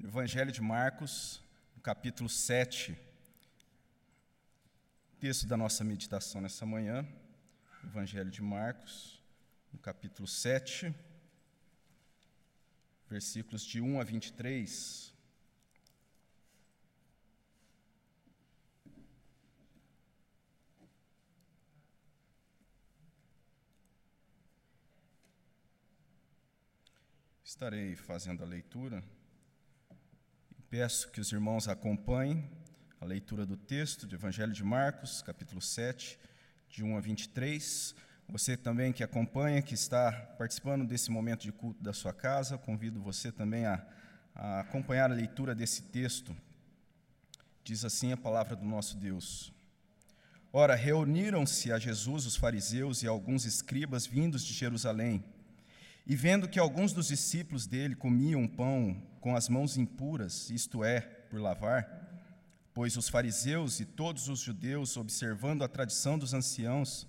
Evangelho de Marcos, capítulo 7. Texto da nossa meditação nessa manhã, Evangelho de Marcos, no capítulo 7, versículos de 1 a 23. Estarei fazendo a leitura Peço que os irmãos acompanhem a leitura do texto do Evangelho de Marcos, capítulo 7, de 1 a 23. Você também que acompanha, que está participando desse momento de culto da sua casa, convido você também a, a acompanhar a leitura desse texto. Diz assim a palavra do nosso Deus. Ora, reuniram-se a Jesus os fariseus e alguns escribas vindos de Jerusalém. E vendo que alguns dos discípulos dele comiam pão com as mãos impuras, isto é, por lavar, pois os fariseus e todos os judeus, observando a tradição dos anciãos,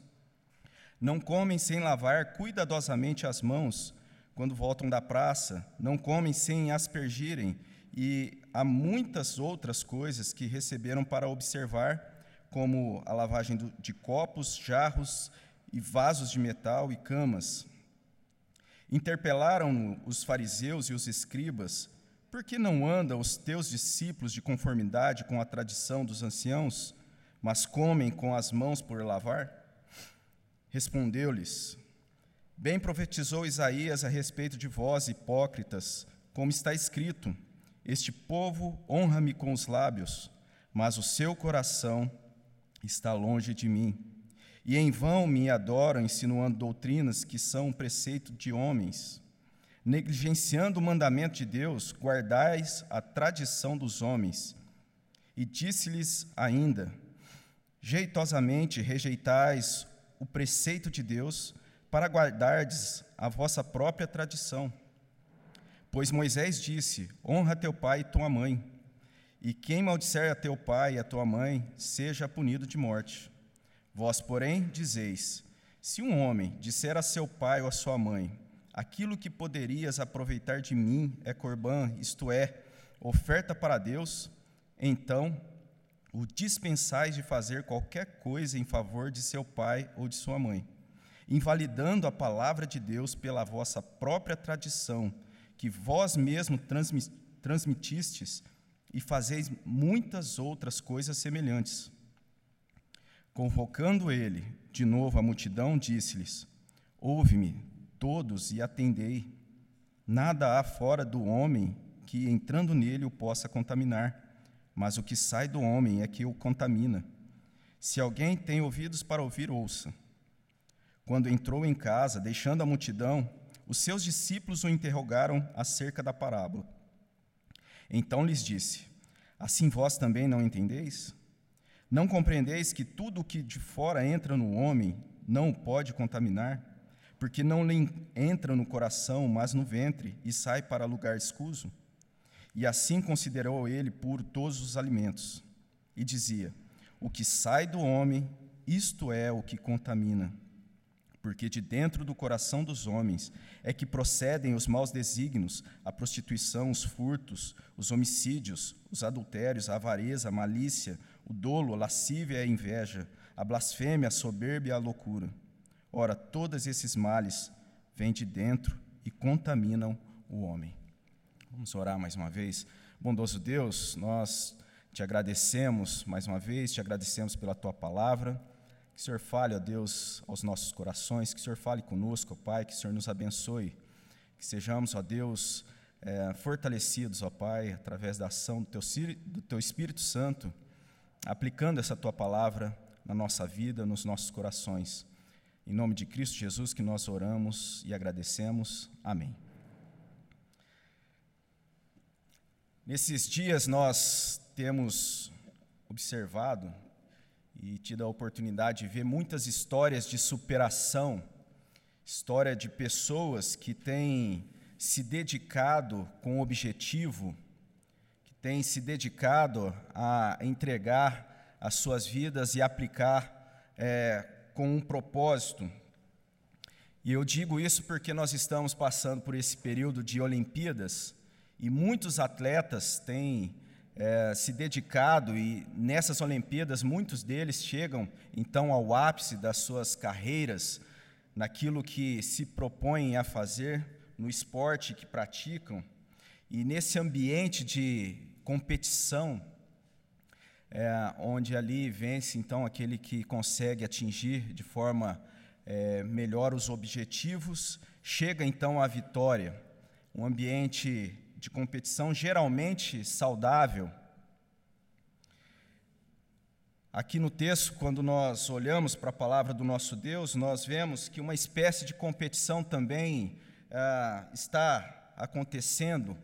não comem sem lavar cuidadosamente as mãos quando voltam da praça, não comem sem aspergirem, e há muitas outras coisas que receberam para observar, como a lavagem de copos, jarros e vasos de metal e camas. Interpelaram os fariseus e os escribas: Por que não andam os teus discípulos de conformidade com a tradição dos anciãos, mas comem com as mãos por lavar? Respondeu-lhes: Bem profetizou Isaías a respeito de vós, hipócritas, como está escrito: Este povo honra-me com os lábios, mas o seu coração está longe de mim e em vão me adoram, insinuando doutrinas que são um preceito de homens. Negligenciando o mandamento de Deus, guardais a tradição dos homens. E disse-lhes ainda: Jeitosamente rejeitais o preceito de Deus para guardardes a vossa própria tradição. Pois Moisés disse: Honra teu pai e tua mãe, e quem maldisser a teu pai e a tua mãe, seja punido de morte. Vós, porém, dizeis: Se um homem disser a seu pai ou a sua mãe, aquilo que poderias aproveitar de mim é corbã, isto é, oferta para Deus, então o dispensais de fazer qualquer coisa em favor de seu pai ou de sua mãe, invalidando a palavra de Deus pela vossa própria tradição, que vós mesmo transmitistes, e fazeis muitas outras coisas semelhantes. Convocando ele de novo a multidão, disse-lhes: Ouve-me, todos, e atendei. Nada há fora do homem que, entrando nele, o possa contaminar, mas o que sai do homem é que o contamina. Se alguém tem ouvidos para ouvir, ouça. Quando entrou em casa, deixando a multidão, os seus discípulos o interrogaram acerca da parábola. Então lhes disse: Assim vós também não entendeis? Não compreendeis que tudo o que de fora entra no homem não o pode contaminar? Porque não lhe entra no coração, mas no ventre, e sai para lugar escuso? E assim considerou ele puro todos os alimentos. E dizia: O que sai do homem, isto é o que contamina. Porque de dentro do coração dos homens é que procedem os maus desígnios, a prostituição, os furtos, os homicídios, os adultérios, a avareza, a malícia, o dolo, a lascívia e a inveja, a blasfêmia, a soberba e a loucura. Ora, todos esses males vêm de dentro e contaminam o homem. Vamos orar mais uma vez. Bondoso Deus, nós te agradecemos mais uma vez, te agradecemos pela tua palavra. Que o Senhor fale, ó Deus, aos nossos corações, que o Senhor fale conosco, ó Pai, que o Senhor nos abençoe. Que sejamos, ó Deus, é, fortalecidos, ó Pai, através da ação do teu, do teu Espírito Santo aplicando essa tua palavra na nossa vida, nos nossos corações. Em nome de Cristo Jesus que nós oramos e agradecemos. Amém. Nesses dias nós temos observado e tido a oportunidade de ver muitas histórias de superação, história de pessoas que têm se dedicado com o objetivo tem se dedicado a entregar as suas vidas e aplicar é, com um propósito. E eu digo isso porque nós estamos passando por esse período de Olimpíadas E muitos atletas têm é, se dedicado, e nessas Olimpíadas, muitos deles chegam então ao ápice das suas carreiras, naquilo que se propõem a fazer, no esporte que praticam. E nesse ambiente de competição, é, onde ali vence então aquele que consegue atingir de forma é, melhor os objetivos, chega então à vitória. Um ambiente de competição geralmente saudável. Aqui no texto, quando nós olhamos para a palavra do nosso Deus, nós vemos que uma espécie de competição também ah, está acontecendo,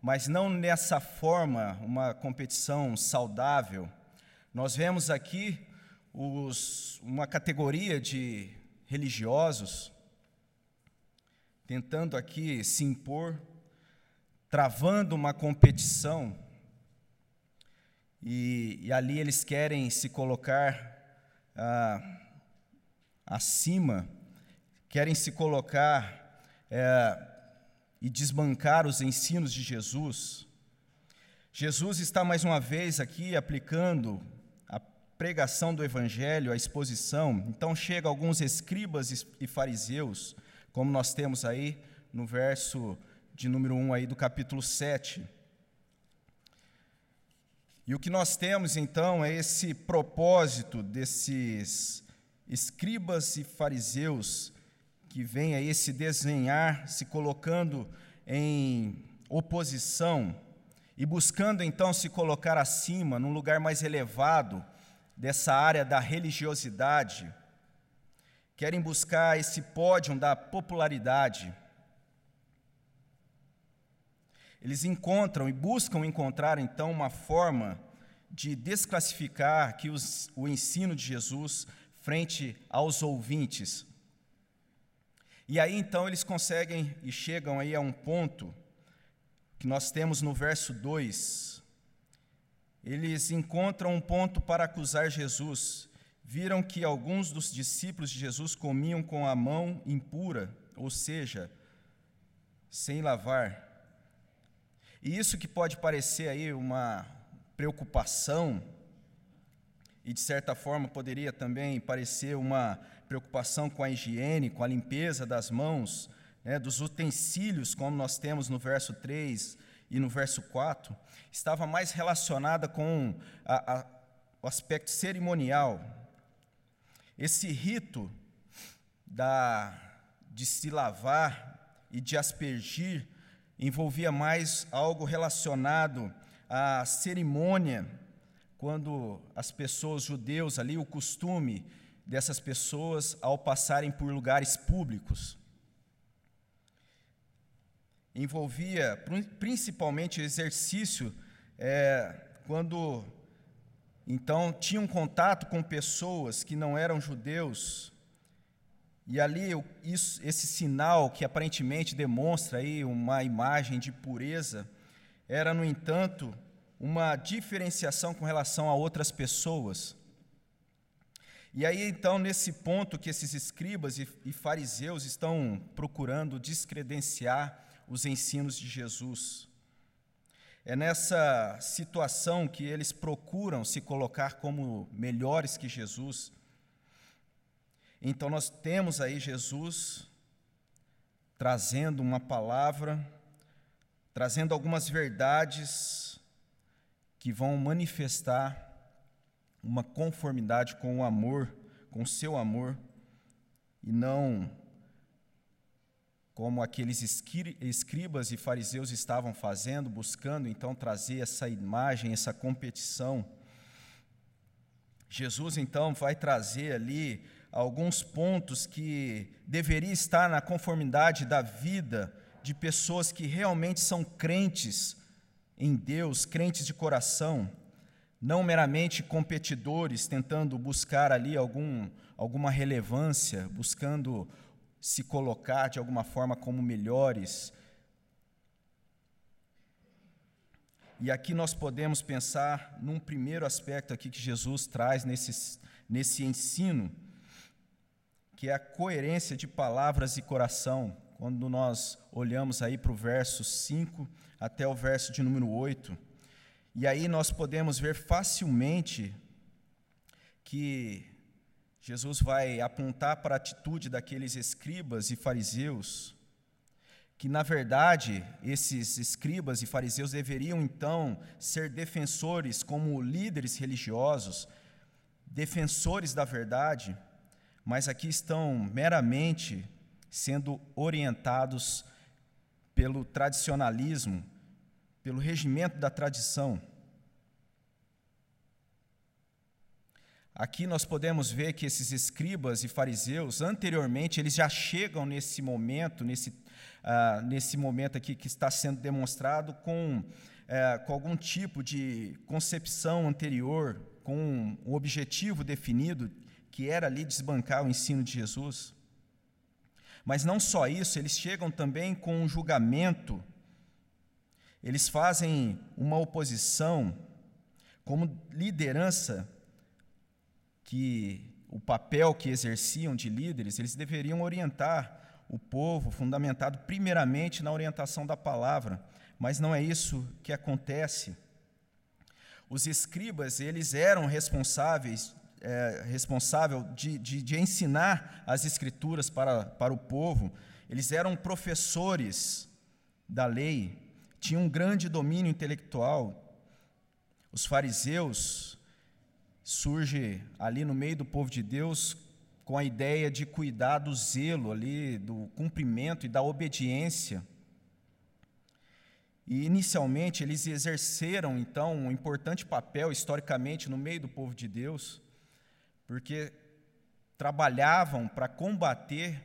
mas não nessa forma, uma competição saudável. Nós vemos aqui os, uma categoria de religiosos tentando aqui se impor, travando uma competição, e, e ali eles querem se colocar ah, acima, querem se colocar é, e desbancar os ensinos de Jesus. Jesus está mais uma vez aqui aplicando a pregação do Evangelho, a exposição. Então, chega alguns escribas e fariseus como nós temos aí no verso de número 1 aí do capítulo 7. E o que nós temos então é esse propósito desses escribas e fariseus que vêm aí se desenhar, se colocando em oposição e buscando então se colocar acima, num lugar mais elevado dessa área da religiosidade querem buscar esse pódio da popularidade. Eles encontram e buscam encontrar então uma forma de desclassificar que o ensino de Jesus frente aos ouvintes. E aí então eles conseguem e chegam aí a um ponto que nós temos no verso 2. Eles encontram um ponto para acusar Jesus viram que alguns dos discípulos de Jesus comiam com a mão impura, ou seja, sem lavar. E isso que pode parecer aí uma preocupação, e de certa forma poderia também parecer uma preocupação com a higiene, com a limpeza das mãos, né, dos utensílios, como nós temos no verso 3 e no verso 4, estava mais relacionada com a, a, o aspecto cerimonial, esse rito da, de se lavar e de aspergir envolvia mais algo relacionado à cerimônia, quando as pessoas judeus ali, o costume dessas pessoas ao passarem por lugares públicos. Envolvia principalmente o exercício é, quando então, tinham contato com pessoas que não eram judeus, e ali isso, esse sinal que aparentemente demonstra aí uma imagem de pureza, era, no entanto, uma diferenciação com relação a outras pessoas. E aí, então, nesse ponto que esses escribas e, fariseus estão procurando descredenciar os ensinos de Jesus. É nessa situação que eles procuram se colocar como melhores que Jesus. Então nós temos aí Jesus trazendo uma palavra, trazendo algumas verdades que vão manifestar uma conformidade com o amor, com o seu amor, e não como aqueles escribas e fariseus estavam fazendo, buscando então trazer essa imagem, essa competição. Jesus então vai trazer ali alguns pontos que deveria estar na conformidade da vida de pessoas que realmente são crentes em Deus, crentes de coração, não meramente competidores tentando buscar ali algum, alguma relevância, buscando se colocar de alguma forma como melhores. E aqui nós podemos pensar num primeiro aspecto aqui que Jesus traz nesse, nesse ensino, que é a coerência de palavras e coração, quando nós olhamos aí para o verso 5 até o verso de número 8. E aí nós podemos ver facilmente que Jesus vai apontar para a atitude daqueles escribas e fariseus, que na verdade esses escribas e fariseus deveriam então ser defensores como líderes religiosos, defensores da verdade, mas aqui estão meramente sendo orientados pelo tradicionalismo, pelo regimento da tradição. Aqui nós podemos ver que esses escribas e fariseus, anteriormente, eles já chegam nesse momento, nesse, uh, nesse momento aqui que está sendo demonstrado, com, uh, com algum tipo de concepção anterior, com um objetivo definido, que era ali desbancar o ensino de Jesus. Mas não só isso, eles chegam também com um julgamento, eles fazem uma oposição como liderança, que o papel que exerciam de líderes, eles deveriam orientar o povo, fundamentado primeiramente na orientação da palavra, mas não é isso que acontece. Os escribas, eles eram responsáveis é, responsável de, de, de, ensinar as escrituras para, para o povo, eles eram professores da lei, tinham um grande domínio intelectual. Os fariseus surge ali no meio do povo de Deus com a ideia de cuidar do zelo ali, do cumprimento e da obediência. E inicialmente eles exerceram então um importante papel historicamente no meio do povo de Deus porque trabalhavam para combater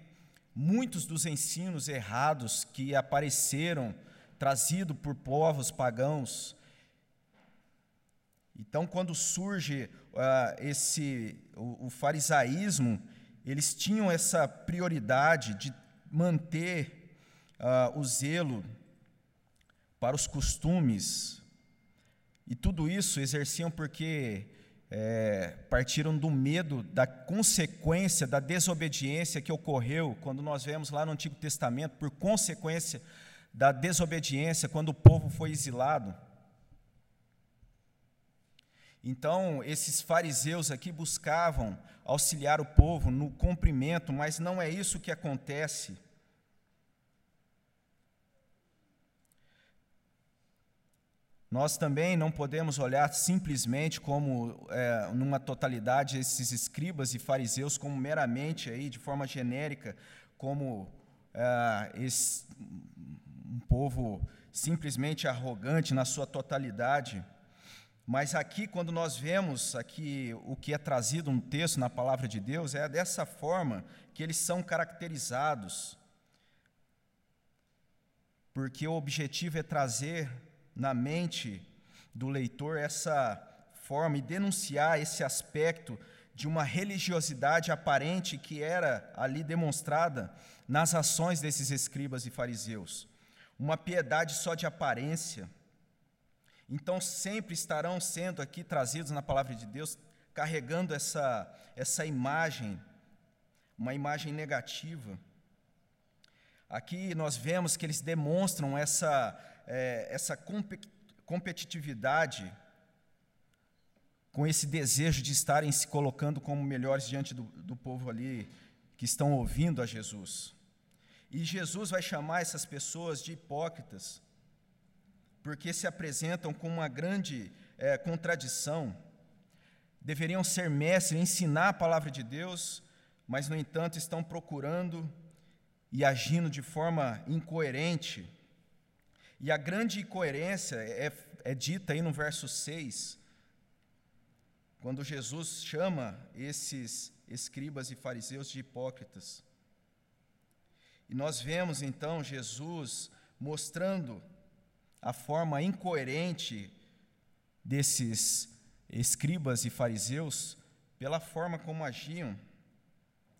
muitos dos ensinos errados que apareceram trazidos por povos pagãos. Então, quando surge uh, esse o, o farisaísmo, eles tinham essa prioridade de manter uh, o zelo para os costumes. E tudo isso exerciam porque é, partiram do medo da consequência da desobediência que ocorreu quando nós vemos lá no Antigo Testamento, por consequência da desobediência, quando o povo foi exilado. Então, esses fariseus aqui buscavam auxiliar o povo no cumprimento, mas não é isso que acontece. Nós também não podemos olhar simplesmente como, é, numa totalidade, esses escribas e fariseus como meramente, aí, de forma genérica, como é, esse, um povo simplesmente arrogante na sua totalidade. Mas aqui, quando nós vemos aqui o que é trazido no texto, na palavra de Deus, é dessa forma que eles são caracterizados. Porque o objetivo é trazer na mente do leitor essa forma e denunciar esse aspecto de uma religiosidade aparente que era ali demonstrada nas ações desses escribas e fariseus. Uma piedade só de aparência. Então, sempre estarão sendo aqui trazidos na palavra de Deus, carregando essa, essa imagem, uma imagem negativa. Aqui nós vemos que eles demonstram essa, é, essa competitividade, com esse desejo de estarem se colocando como melhores diante do, do povo ali que estão ouvindo a Jesus. E Jesus vai chamar essas pessoas de hipócritas, porque se apresentam com uma grande é, contradição. Deveriam ser mestres, ensinar a palavra de Deus, mas, no entanto, estão procurando e agindo de forma incoerente e a grande incoerência é, é dita aí no verso 6, quando Jesus chama esses escribas e fariseus de hipócritas. E nós vemos então Jesus mostrando a forma incoerente desses escribas e fariseus pela forma como agiam.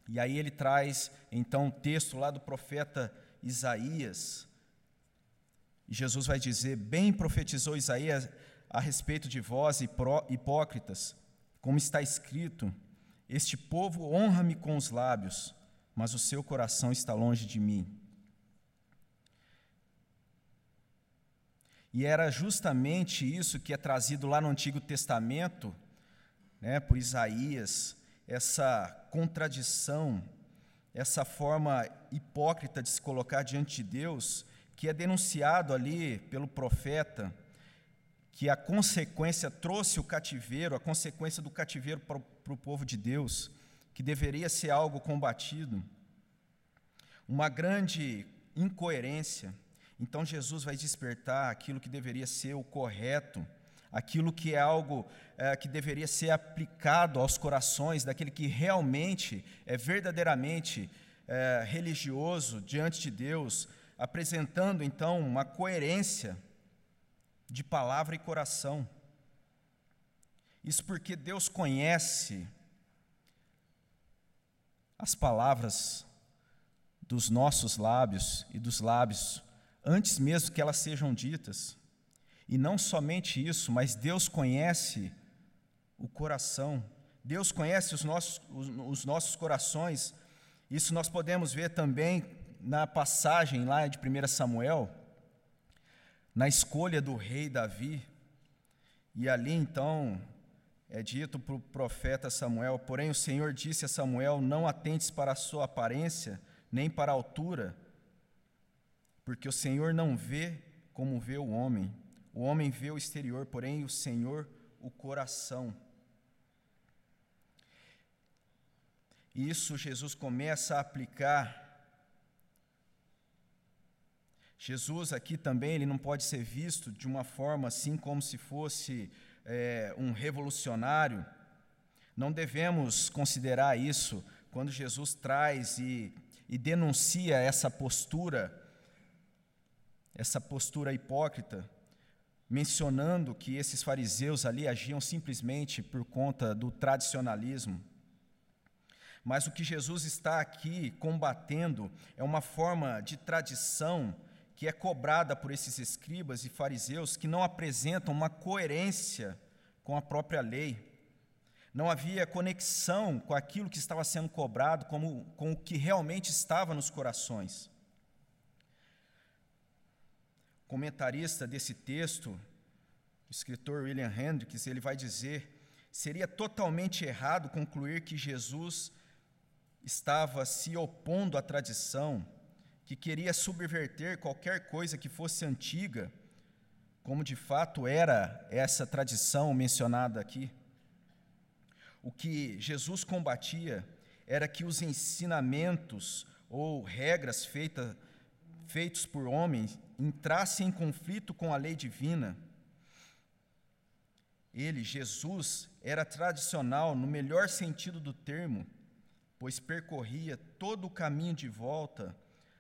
E aí ele traz então um texto lá do profeta Isaías, e Jesus vai dizer: Bem profetizou Isaías a respeito de vós, hipócritas, como está escrito: Este povo honra-me com os lábios, mas o seu coração está longe de mim. E era justamente isso que é trazido lá no Antigo Testamento, né, por Isaías, essa contradição, essa forma hipócrita de se colocar diante de Deus, que é denunciado ali pelo profeta, que a consequência trouxe o cativeiro, a consequência do cativeiro para, o povo de Deus, que deveria ser algo combatido. Uma grande incoerência. Então Jesus vai despertar aquilo que deveria ser o correto, aquilo que é algo é, que deveria ser aplicado aos corações daquele que realmente é verdadeiramente é, religioso diante de Deus, apresentando então uma coerência de palavra e coração. Isso porque Deus conhece as palavras dos nossos lábios e dos lábios antes mesmo que elas sejam ditas. E não somente isso, mas Deus conhece o coração, Deus conhece os nossos, os, os nossos corações. Isso nós podemos ver também na passagem lá de 1 Samuel, na escolha do rei Davi. E ali então é dito para o profeta Samuel: Porém, o Senhor disse a Samuel: Não atentes para a sua aparência, nem para a altura, porque o Senhor não vê como vê o homem. O homem vê o exterior, porém o Senhor o coração. E isso Jesus começa a aplicar. Jesus aqui também ele não pode ser visto de uma forma assim como se fosse é, um revolucionário. Não devemos considerar isso quando Jesus traz e, e denuncia essa postura essa postura hipócrita, mencionando que esses fariseus ali agiam simplesmente por conta do tradicionalismo. Mas o que Jesus está aqui combatendo é uma forma de tradição que é cobrada por esses escribas e fariseus que não apresentam uma coerência com a própria lei. Não havia conexão com aquilo que estava sendo cobrado, como, com o que realmente estava nos corações comentarista desse texto, o escritor William Hendricks, ele vai dizer: seria totalmente errado concluir que Jesus estava se opondo à tradição, que queria subverter qualquer coisa que fosse antiga, como de fato era essa tradição mencionada aqui. O que Jesus combatia era que os ensinamentos ou regras feitas feitos por homens entrasse em conflito com a lei divina. Ele, Jesus, era tradicional no melhor sentido do termo, pois percorria todo o caminho de volta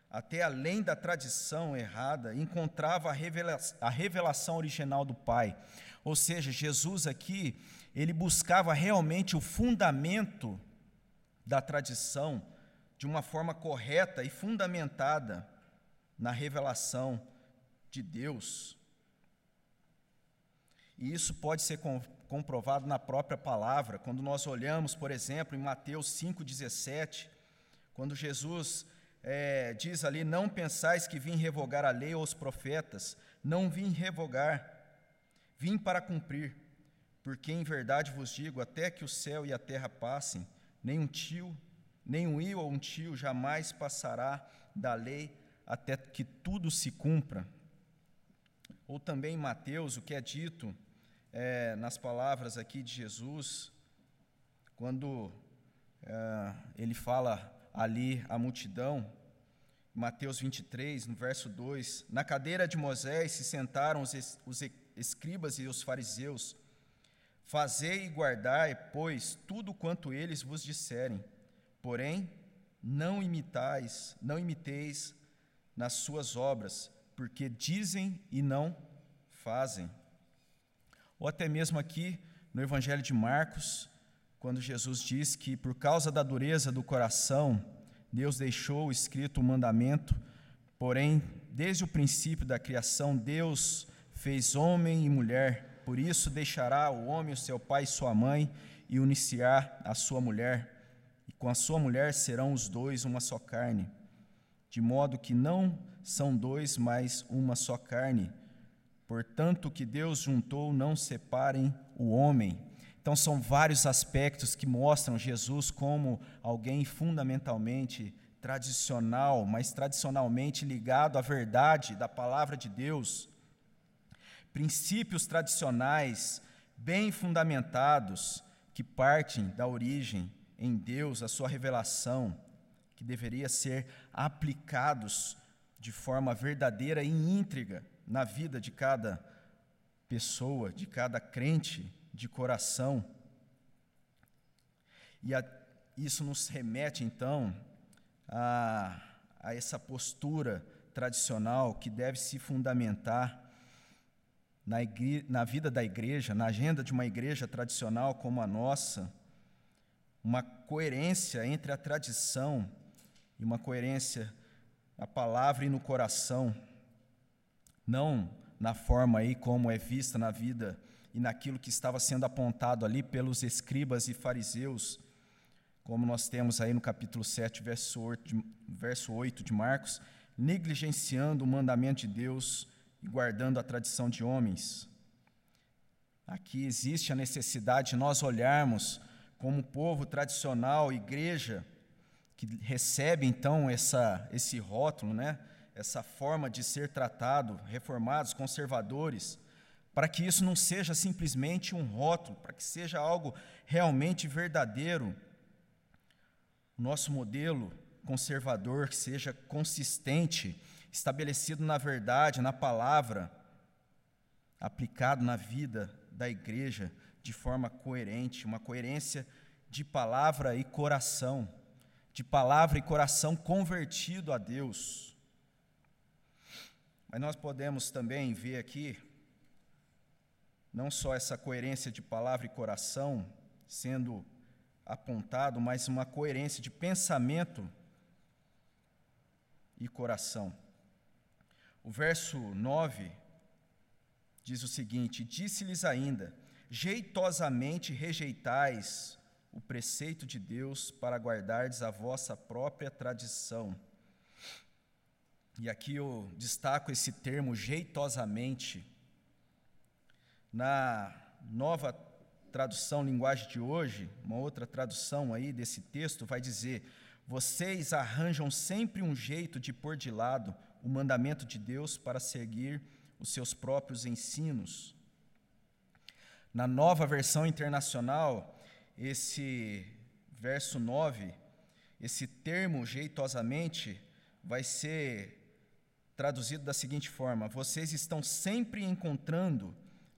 até além da tradição errada, encontrava a revelação, a revelação original do Pai. Ou seja, Jesus aqui, ele buscava realmente o fundamento da tradição de uma forma correta e fundamentada na revelação de Deus. E isso pode ser comprovado na própria palavra, quando nós olhamos, por exemplo, em Mateus 5,17, quando Jesus é, diz ali: Não pensais que vim revogar a lei ou os profetas, não vim revogar, vim para cumprir. Porque em verdade vos digo: até que o céu e a terra passem, nem um tio, nem um i ou um tio jamais passará da lei até que tudo se cumpra. Ou também em Mateus, o que é dito é, nas palavras aqui de Jesus, quando é, ele fala ali à multidão, Mateus 23, no verso 2: Na cadeira de Moisés se sentaram os, os escribas e os fariseus. Fazei e guardai, pois, tudo quanto eles vos disserem. Porém, não imitais, não imiteis nas suas obras, porque dizem e não fazem. Ou até mesmo aqui no Evangelho de Marcos, quando Jesus diz que por causa da dureza do coração, Deus deixou escrito o mandamento, porém, desde o princípio da criação, Deus fez homem e mulher, por isso deixará o homem o seu pai e sua mãe e uniciar a sua mulher, e com a sua mulher serão os dois uma só carne de modo que não são dois, mas uma só carne. Portanto, o que Deus juntou, não separem o homem. Então, são vários aspectos que mostram Jesus como alguém fundamentalmente tradicional, mas tradicionalmente ligado à verdade da palavra de Deus. Princípios tradicionais, bem fundamentados, que partem da origem em Deus, a sua revelação, que deveria ser aplicados de forma verdadeira e íntegra na vida de cada pessoa, de cada crente de coração. E a, isso nos remete, então, a, a essa postura tradicional que deve se fundamentar na, igre, na vida da igreja, na agenda de uma igreja tradicional como a nossa, uma coerência entre a tradição e uma coerência na palavra e no coração, não na forma aí como é vista na vida e naquilo que estava sendo apontado ali pelos escribas e fariseus, como nós temos aí no capítulo 7, verso 8 de, verso 8 de Marcos, negligenciando o mandamento de Deus e guardando a tradição de homens. Aqui existe a necessidade de nós olharmos como povo tradicional, igreja, que recebe então essa, esse rótulo, né? essa forma de ser tratado, reformados, conservadores, para que isso não seja simplesmente um rótulo, para que seja algo realmente verdadeiro. O nosso modelo conservador que seja consistente, estabelecido na verdade, na palavra, aplicado na vida da igreja de forma coerente, uma coerência de palavra e coração, de palavra e coração convertido a Deus. Mas nós podemos também ver aqui não só essa coerência de palavra e coração sendo apontado, mas uma coerência de pensamento e coração. O verso 9 diz o seguinte: Disse-lhes ainda: Jeitosamente rejeitais o preceito de Deus para guardardes a vossa própria tradição. E aqui eu destaco esse termo jeitosamente na nova tradução linguagem de hoje, uma outra tradução aí desse texto vai dizer: vocês arranjam sempre um jeito de pôr de lado o mandamento de Deus para seguir os seus próprios ensinos. Na nova versão internacional, esse verso 9, esse termo jeitosamente vai ser traduzido da seguinte forma: vocês estão sempre encontrando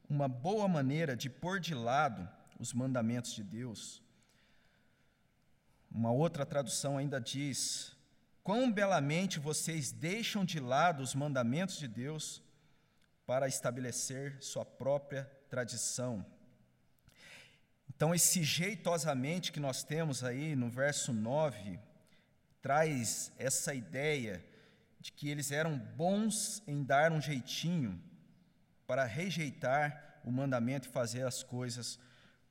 uma boa maneira de pôr de lado os mandamentos de Deus. Uma outra tradução ainda diz: Quão belamente vocês deixam de lado os mandamentos de Deus para estabelecer sua própria tradição. Então, esse jeitosamente que nós temos aí no verso 9, traz essa ideia de que eles eram bons em dar um jeitinho para rejeitar o mandamento e fazer as coisas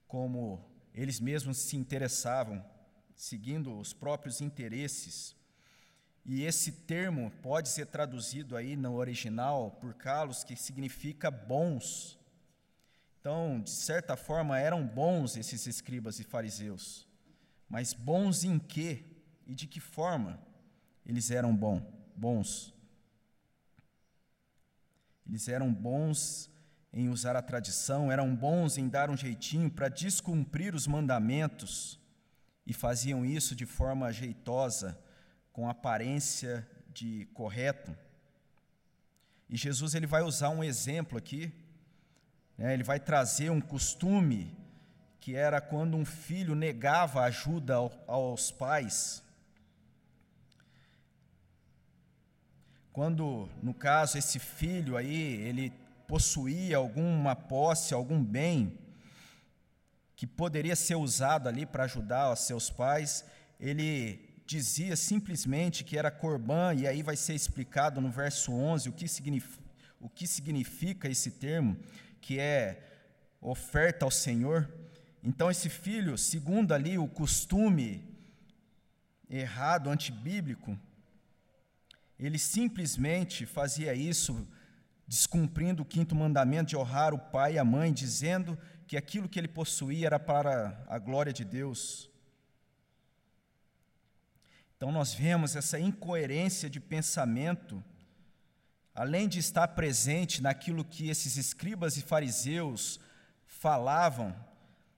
como eles mesmos se interessavam, seguindo os próprios interesses. E esse termo pode ser traduzido aí no original por Carlos, que significa bons. Então, de certa forma, eram bons esses escribas e fariseus. Mas bons em quê e de que forma eles eram bom, bons? Eles eram bons em usar a tradição, eram bons em dar um jeitinho para descumprir os mandamentos e faziam isso de forma jeitosa, com aparência de correto. E Jesus ele vai usar um exemplo aqui, ele vai trazer um costume que era quando um filho negava ajuda aos pais. Quando, no caso, esse filho aí, ele possuía alguma posse, algum bem que poderia ser usado ali para ajudar os seus pais, ele dizia simplesmente que era corbã, e aí vai ser explicado no verso 11 o que significa, o que significa esse termo, que é oferta ao Senhor. Então, esse filho, segundo ali o costume errado, antibíblico, ele simplesmente fazia isso descumprindo o quinto mandamento de honrar o pai e a mãe, dizendo que aquilo que ele possuía era para a glória de Deus. Então nós vemos essa incoerência de pensamento, além de estar presente naquilo que esses escribas e fariseus falavam,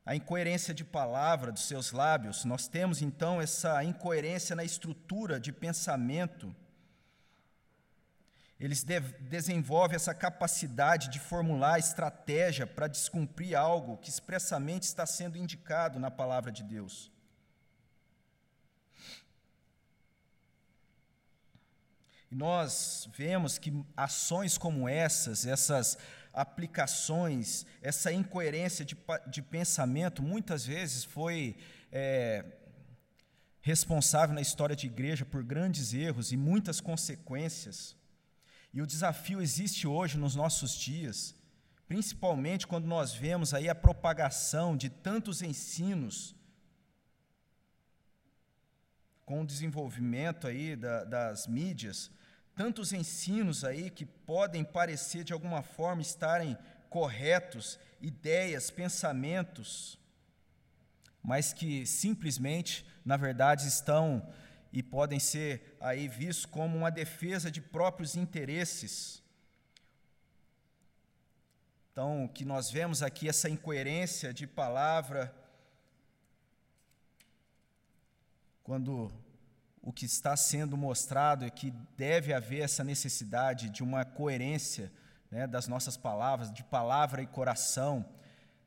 a incoerência de palavra dos seus lábios, nós temos então essa incoerência na estrutura de pensamento. Eles de desenvolvem essa capacidade de formular estratégia para descumprir algo que expressamente está sendo indicado na palavra de Deus. E nós vemos que ações como essas, essas aplicações, essa incoerência de, de pensamento, muitas vezes foi é, responsável na história de igreja por grandes erros e muitas consequências. E o desafio existe hoje nos nossos dias, principalmente quando nós vemos aí a propagação de tantos ensinos com o desenvolvimento aí da, das mídias, tantos ensinos aí que podem parecer de alguma forma estarem corretos, ideias, pensamentos, mas que simplesmente, na verdade, estão e podem ser aí vistos como uma defesa de próprios interesses. Então, que nós vemos aqui essa incoerência de palavra quando o que está sendo mostrado é que deve haver essa necessidade de uma coerência né, das nossas palavras, de palavra e coração.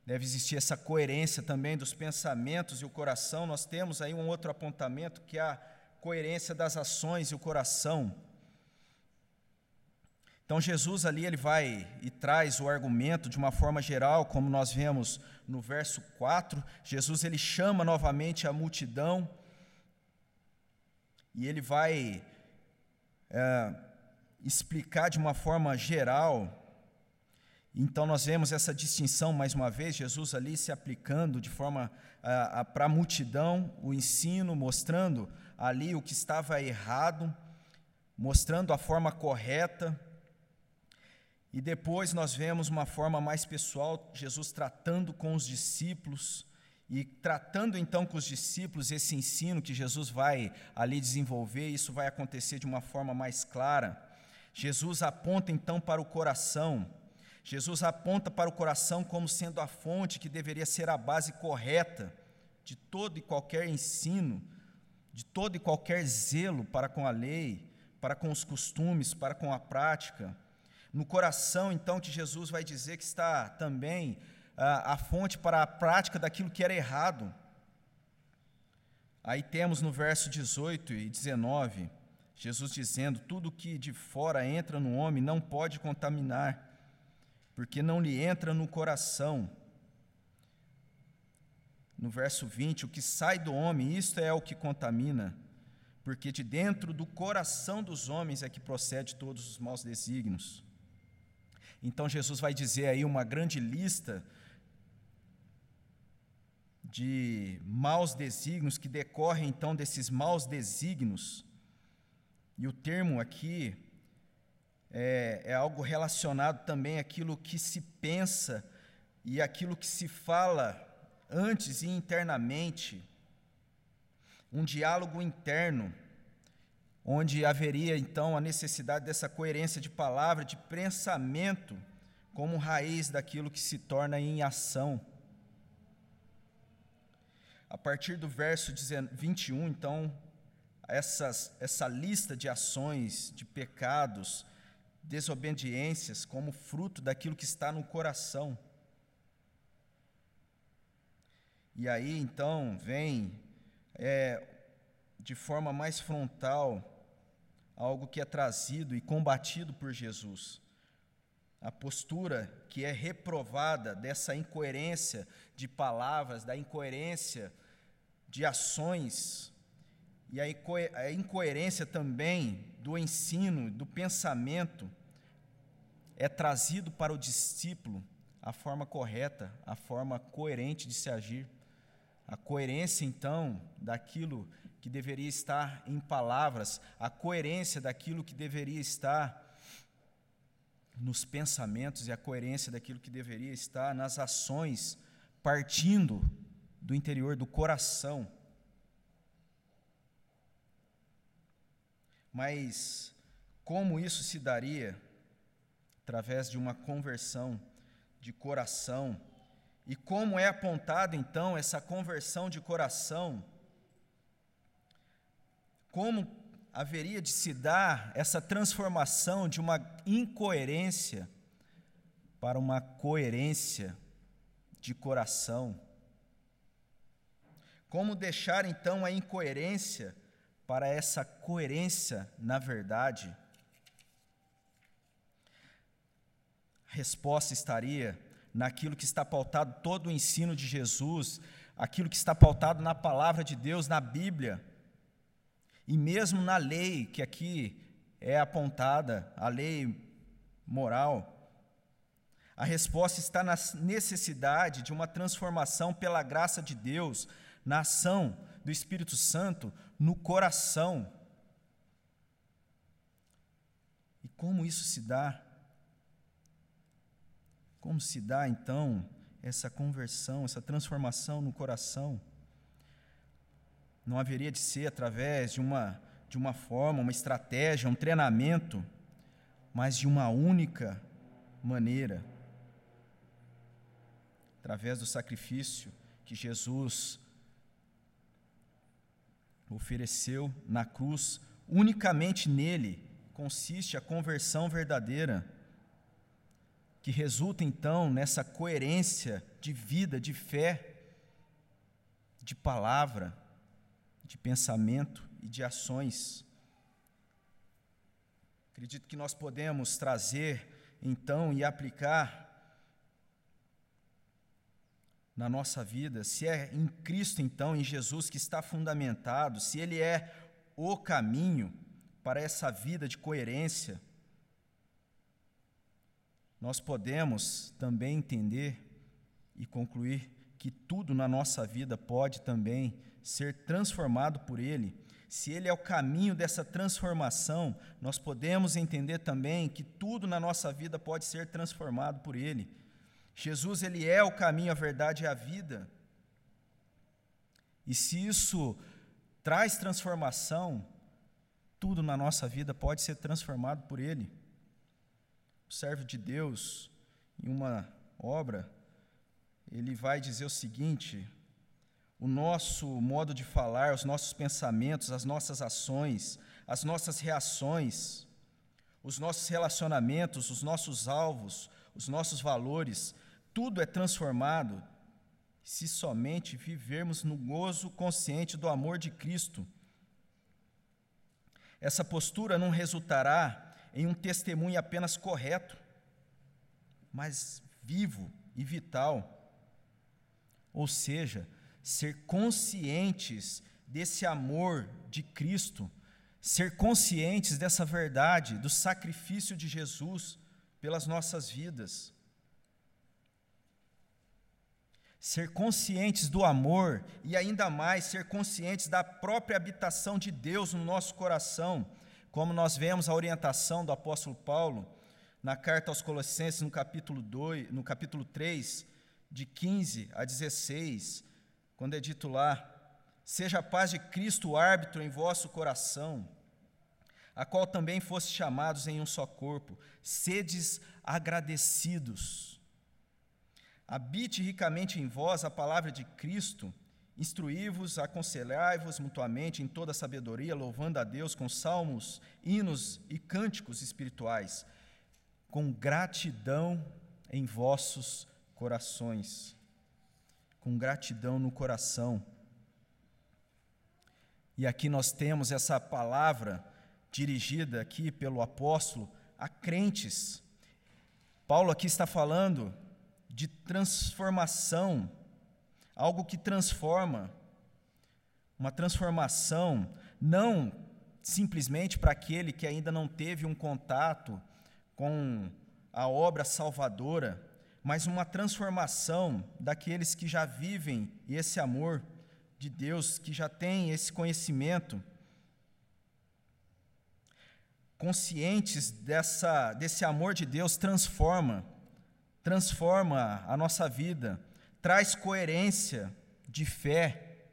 Deve existir essa coerência também dos pensamentos e o coração. Nós temos aí um outro apontamento que é a coerência das ações e o coração. Então Jesus ali ele vai e traz o argumento de uma forma geral, como nós vemos no verso 4. Jesus ele chama novamente a multidão e ele vai é, explicar de uma forma geral. Então, nós vemos essa distinção, mais uma vez, Jesus ali se aplicando de forma para a multidão, o ensino, mostrando ali o que estava errado, mostrando a forma correta. E depois nós vemos uma forma mais pessoal, Jesus tratando com os discípulos, e tratando então com os discípulos esse ensino que Jesus vai ali desenvolver, isso vai acontecer de uma forma mais clara. Jesus aponta então para o coração. Jesus aponta para o coração como sendo a fonte que deveria ser a base correta de todo e qualquer ensino, de todo e qualquer zelo para com a lei, para com os costumes, para com a prática. No coração, então, que Jesus vai dizer que está também a, a fonte para a prática daquilo que era errado. Aí temos no verso 18 e 19, Jesus dizendo: Tudo que de fora entra no homem não pode contaminar, porque não lhe entra no coração. No verso 20, o que sai do homem, isto é o que contamina, porque de dentro do coração dos homens é que procede todos os maus desígnios. Então Jesus vai dizer aí uma grande lista de maus desígnios que decorrem então desses maus desígnios. E o termo aqui é, é algo relacionado também àquilo que se pensa e aquilo que se fala antes e internamente. Um diálogo interno, onde haveria então a necessidade dessa coerência de palavra, de pensamento, como raiz daquilo que se torna em ação. A partir do verso 21, então, essas, essa lista de ações, de pecados, desobediências, como fruto daquilo que está no coração. E aí, então, vem é, de forma mais frontal algo que é trazido e combatido por Jesus. A postura que é reprovada dessa incoerência de palavras, da incoerência de ações e a incoerência também do ensino, do pensamento, é trazido para o discípulo a forma correta, a forma coerente de se agir. A coerência, então, daquilo que deveria estar em palavras, a coerência daquilo que deveria estar nos pensamentos e a coerência daquilo que deveria estar nas ações, partindo do interior do coração. Mas como isso se daria? Através de uma conversão de coração. E como é apontada então essa conversão de coração? Como haveria de se dar essa transformação de uma incoerência para uma coerência de coração? Como deixar então a incoerência para essa coerência na verdade? A resposta estaria naquilo que está pautado todo o ensino de Jesus, aquilo que está pautado na palavra de Deus, na Bíblia, e mesmo na lei que aqui é apontada, a lei moral. A resposta está na necessidade de uma transformação pela graça de Deus, na ação do Espírito Santo no coração. E como isso se dá? Como se dá então essa conversão, essa transformação no coração? Não haveria de ser através de uma de uma forma, uma estratégia, um treinamento, mas de uma única maneira, através do sacrifício que Jesus ofereceu na cruz, unicamente nele consiste a conversão verdadeira que resulta então nessa coerência de vida, de fé, de palavra, de pensamento e de ações. Acredito que nós podemos trazer então e aplicar na nossa vida, se é em Cristo então, em Jesus que está fundamentado, se Ele é o caminho para essa vida de coerência nós podemos também entender e concluir que tudo na nossa vida pode também ser transformado por Ele. Se Ele é o caminho dessa transformação, nós podemos entender também que tudo na nossa vida pode ser transformado por Ele. Jesus, Ele é o caminho, a verdade e a vida. E se isso traz transformação, tudo na nossa vida pode ser transformado por Ele o servo de Deus, em uma obra, ele vai dizer o seguinte: o nosso modo de falar, os nossos pensamentos, as nossas ações, as nossas reações, os nossos relacionamentos, os nossos alvos, os nossos valores, tudo é transformado se somente vivermos no gozo consciente do amor de Cristo. Essa postura não resultará em um testemunho apenas correto, mas vivo e vital. Ou seja, ser conscientes desse amor de Cristo, ser conscientes dessa verdade, do sacrifício de Jesus pelas nossas vidas. Ser conscientes do amor e ainda mais ser conscientes da própria habitação de Deus no nosso coração como nós vemos a orientação do apóstolo Paulo na carta aos Colossenses, no capítulo, 2, no capítulo 3, de 15 a 16, quando é dito lá: Seja a paz de Cristo o árbitro em vosso coração, a qual também foste chamados em um só corpo, sedes agradecidos. Habite ricamente em vós a palavra de Cristo, Instruí-vos, aconselhai-vos mutuamente em toda sabedoria, louvando a Deus com salmos, hinos e cânticos espirituais, com gratidão em vossos corações. Com gratidão no coração. E aqui nós temos essa palavra dirigida aqui pelo apóstolo a crentes. Paulo aqui está falando de transformação algo que transforma, uma transformação, não simplesmente para aquele que ainda não teve um contato com a obra salvadora, mas uma transformação daqueles que já vivem esse amor de Deus, que já têm esse conhecimento. conscientes dessa, desse amor de Deus, transforma, transforma a nossa vida, traz coerência de fé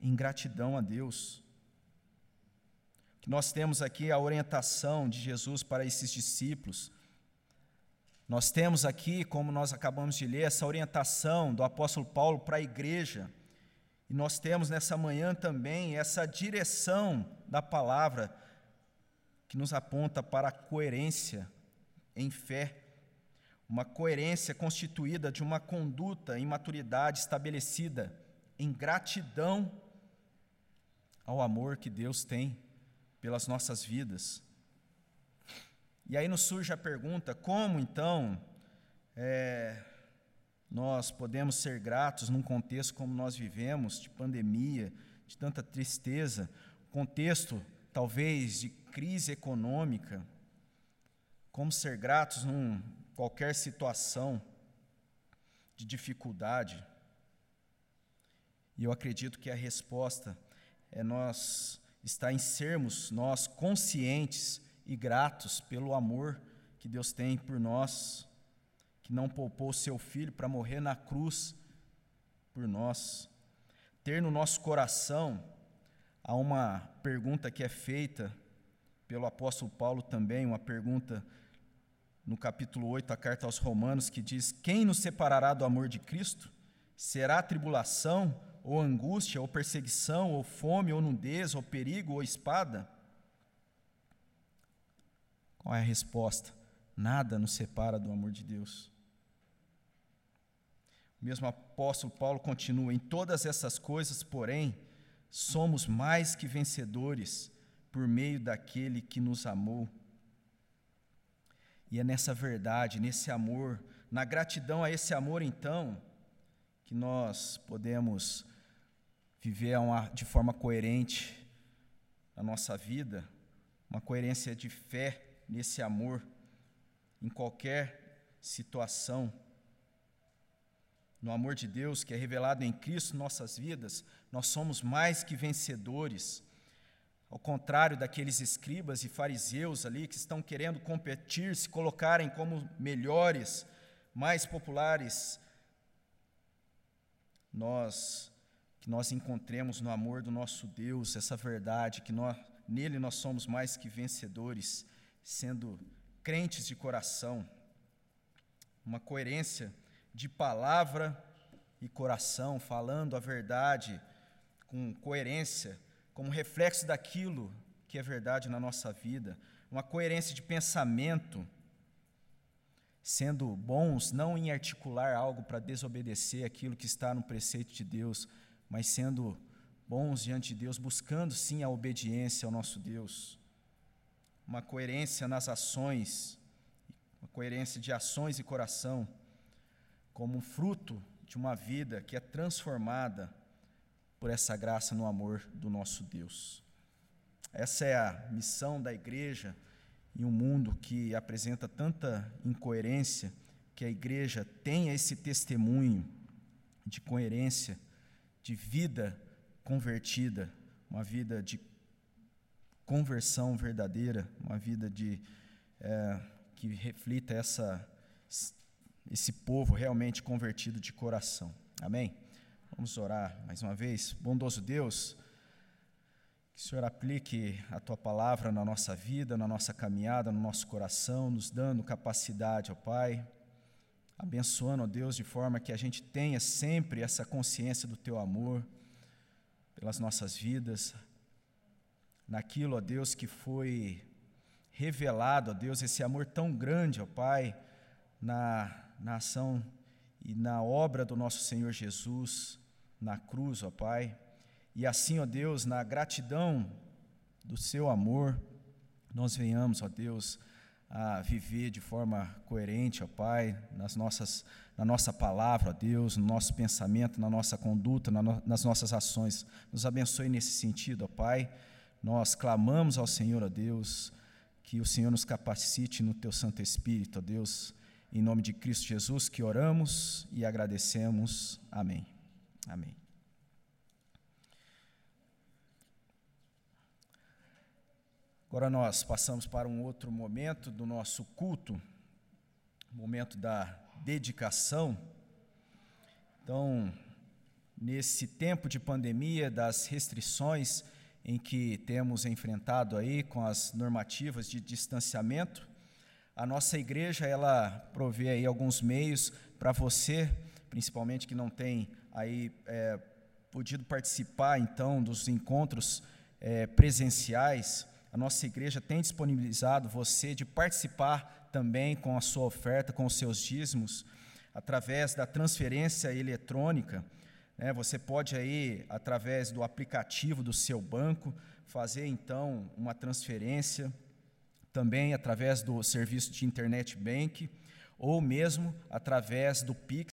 em gratidão a Deus. Nós temos aqui a orientação de Jesus para esses discípulos. Nós temos aqui, como nós acabamos de ler, essa orientação do apóstolo Paulo para a igreja. E nós temos nessa manhã também essa direção da palavra que nos aponta para a coerência em fé, uma coerência constituída de uma conduta em maturidade estabelecida em gratidão ao amor que Deus tem pelas nossas vidas. E aí nos surge a pergunta: como então é, nós podemos ser gratos num contexto como nós vivemos, de pandemia, de tanta tristeza, contexto talvez de crise econômica? Como ser gratos em qualquer situação de dificuldade? E eu acredito que a resposta é nós está em sermos nós conscientes e gratos pelo amor que Deus tem por nós, que não poupou seu filho para morrer na cruz por nós. Ter no nosso coração há uma pergunta que é feita pelo apóstolo Paulo também, uma pergunta no capítulo 8, a carta aos Romanos, que diz: Quem nos separará do amor de Cristo? Será tribulação, ou angústia, ou perseguição, ou fome, ou nudez, ou perigo, ou espada? Qual é a resposta? Nada nos separa do amor de Deus. O mesmo apóstolo Paulo continua: em todas essas coisas, porém, somos mais que vencedores por meio daquele que nos amou. E é nessa verdade, nesse amor, na gratidão a esse amor, então, que nós podemos viver de forma coerente a nossa vida, uma coerência de fé nesse amor, em qualquer situação. No amor de Deus que é revelado em Cristo nossas vidas, nós somos mais que vencedores. Ao contrário daqueles escribas e fariseus ali que estão querendo competir, se colocarem como melhores, mais populares, nós que nós encontremos no amor do nosso Deus essa verdade, que nós, nele nós somos mais que vencedores, sendo crentes de coração, uma coerência de palavra e coração, falando a verdade com coerência, como reflexo daquilo que é verdade na nossa vida, uma coerência de pensamento, sendo bons não em articular algo para desobedecer aquilo que está no preceito de Deus, mas sendo bons diante de Deus, buscando sim a obediência ao nosso Deus, uma coerência nas ações, uma coerência de ações e coração, como fruto de uma vida que é transformada por essa graça no amor do nosso Deus. Essa é a missão da igreja em um mundo que apresenta tanta incoerência, que a igreja tenha esse testemunho de coerência de vida convertida, uma vida de conversão verdadeira, uma vida de é, que reflita essa, esse povo realmente convertido de coração. Amém? Vamos orar mais uma vez. Bondoso Deus, que o Senhor aplique a tua palavra na nossa vida, na nossa caminhada, no nosso coração, nos dando capacidade, ó Pai abençoando, ó Deus, de forma que a gente tenha sempre essa consciência do teu amor pelas nossas vidas, naquilo, ó Deus, que foi revelado, ó Deus, esse amor tão grande, ó Pai, na, na ação e na obra do nosso Senhor Jesus na cruz, ó Pai. E assim, ó Deus, na gratidão do seu amor, nós venhamos, ó Deus, a viver de forma coerente, ó Pai, nas nossas, na nossa palavra, ó Deus, no nosso pensamento, na nossa conduta, na no, nas nossas ações. Nos abençoe nesse sentido, ó Pai. Nós clamamos ao Senhor, ó Deus, que o Senhor nos capacite no Teu Santo Espírito, ó Deus, em nome de Cristo Jesus, que oramos e agradecemos. Amém. Amém. Agora nós passamos para um outro momento do nosso culto, momento da dedicação. Então, nesse tempo de pandemia, das restrições em que temos enfrentado aí com as normativas de distanciamento, a nossa igreja ela provê aí alguns meios para você, principalmente que não tem aí é, podido participar então dos encontros é, presenciais a nossa igreja tem disponibilizado você de participar também com a sua oferta, com os seus dízimos, através da transferência eletrônica. Né? Você pode aí, através do aplicativo do seu banco, fazer então uma transferência, também através do serviço de internet bank, ou mesmo através do Pix,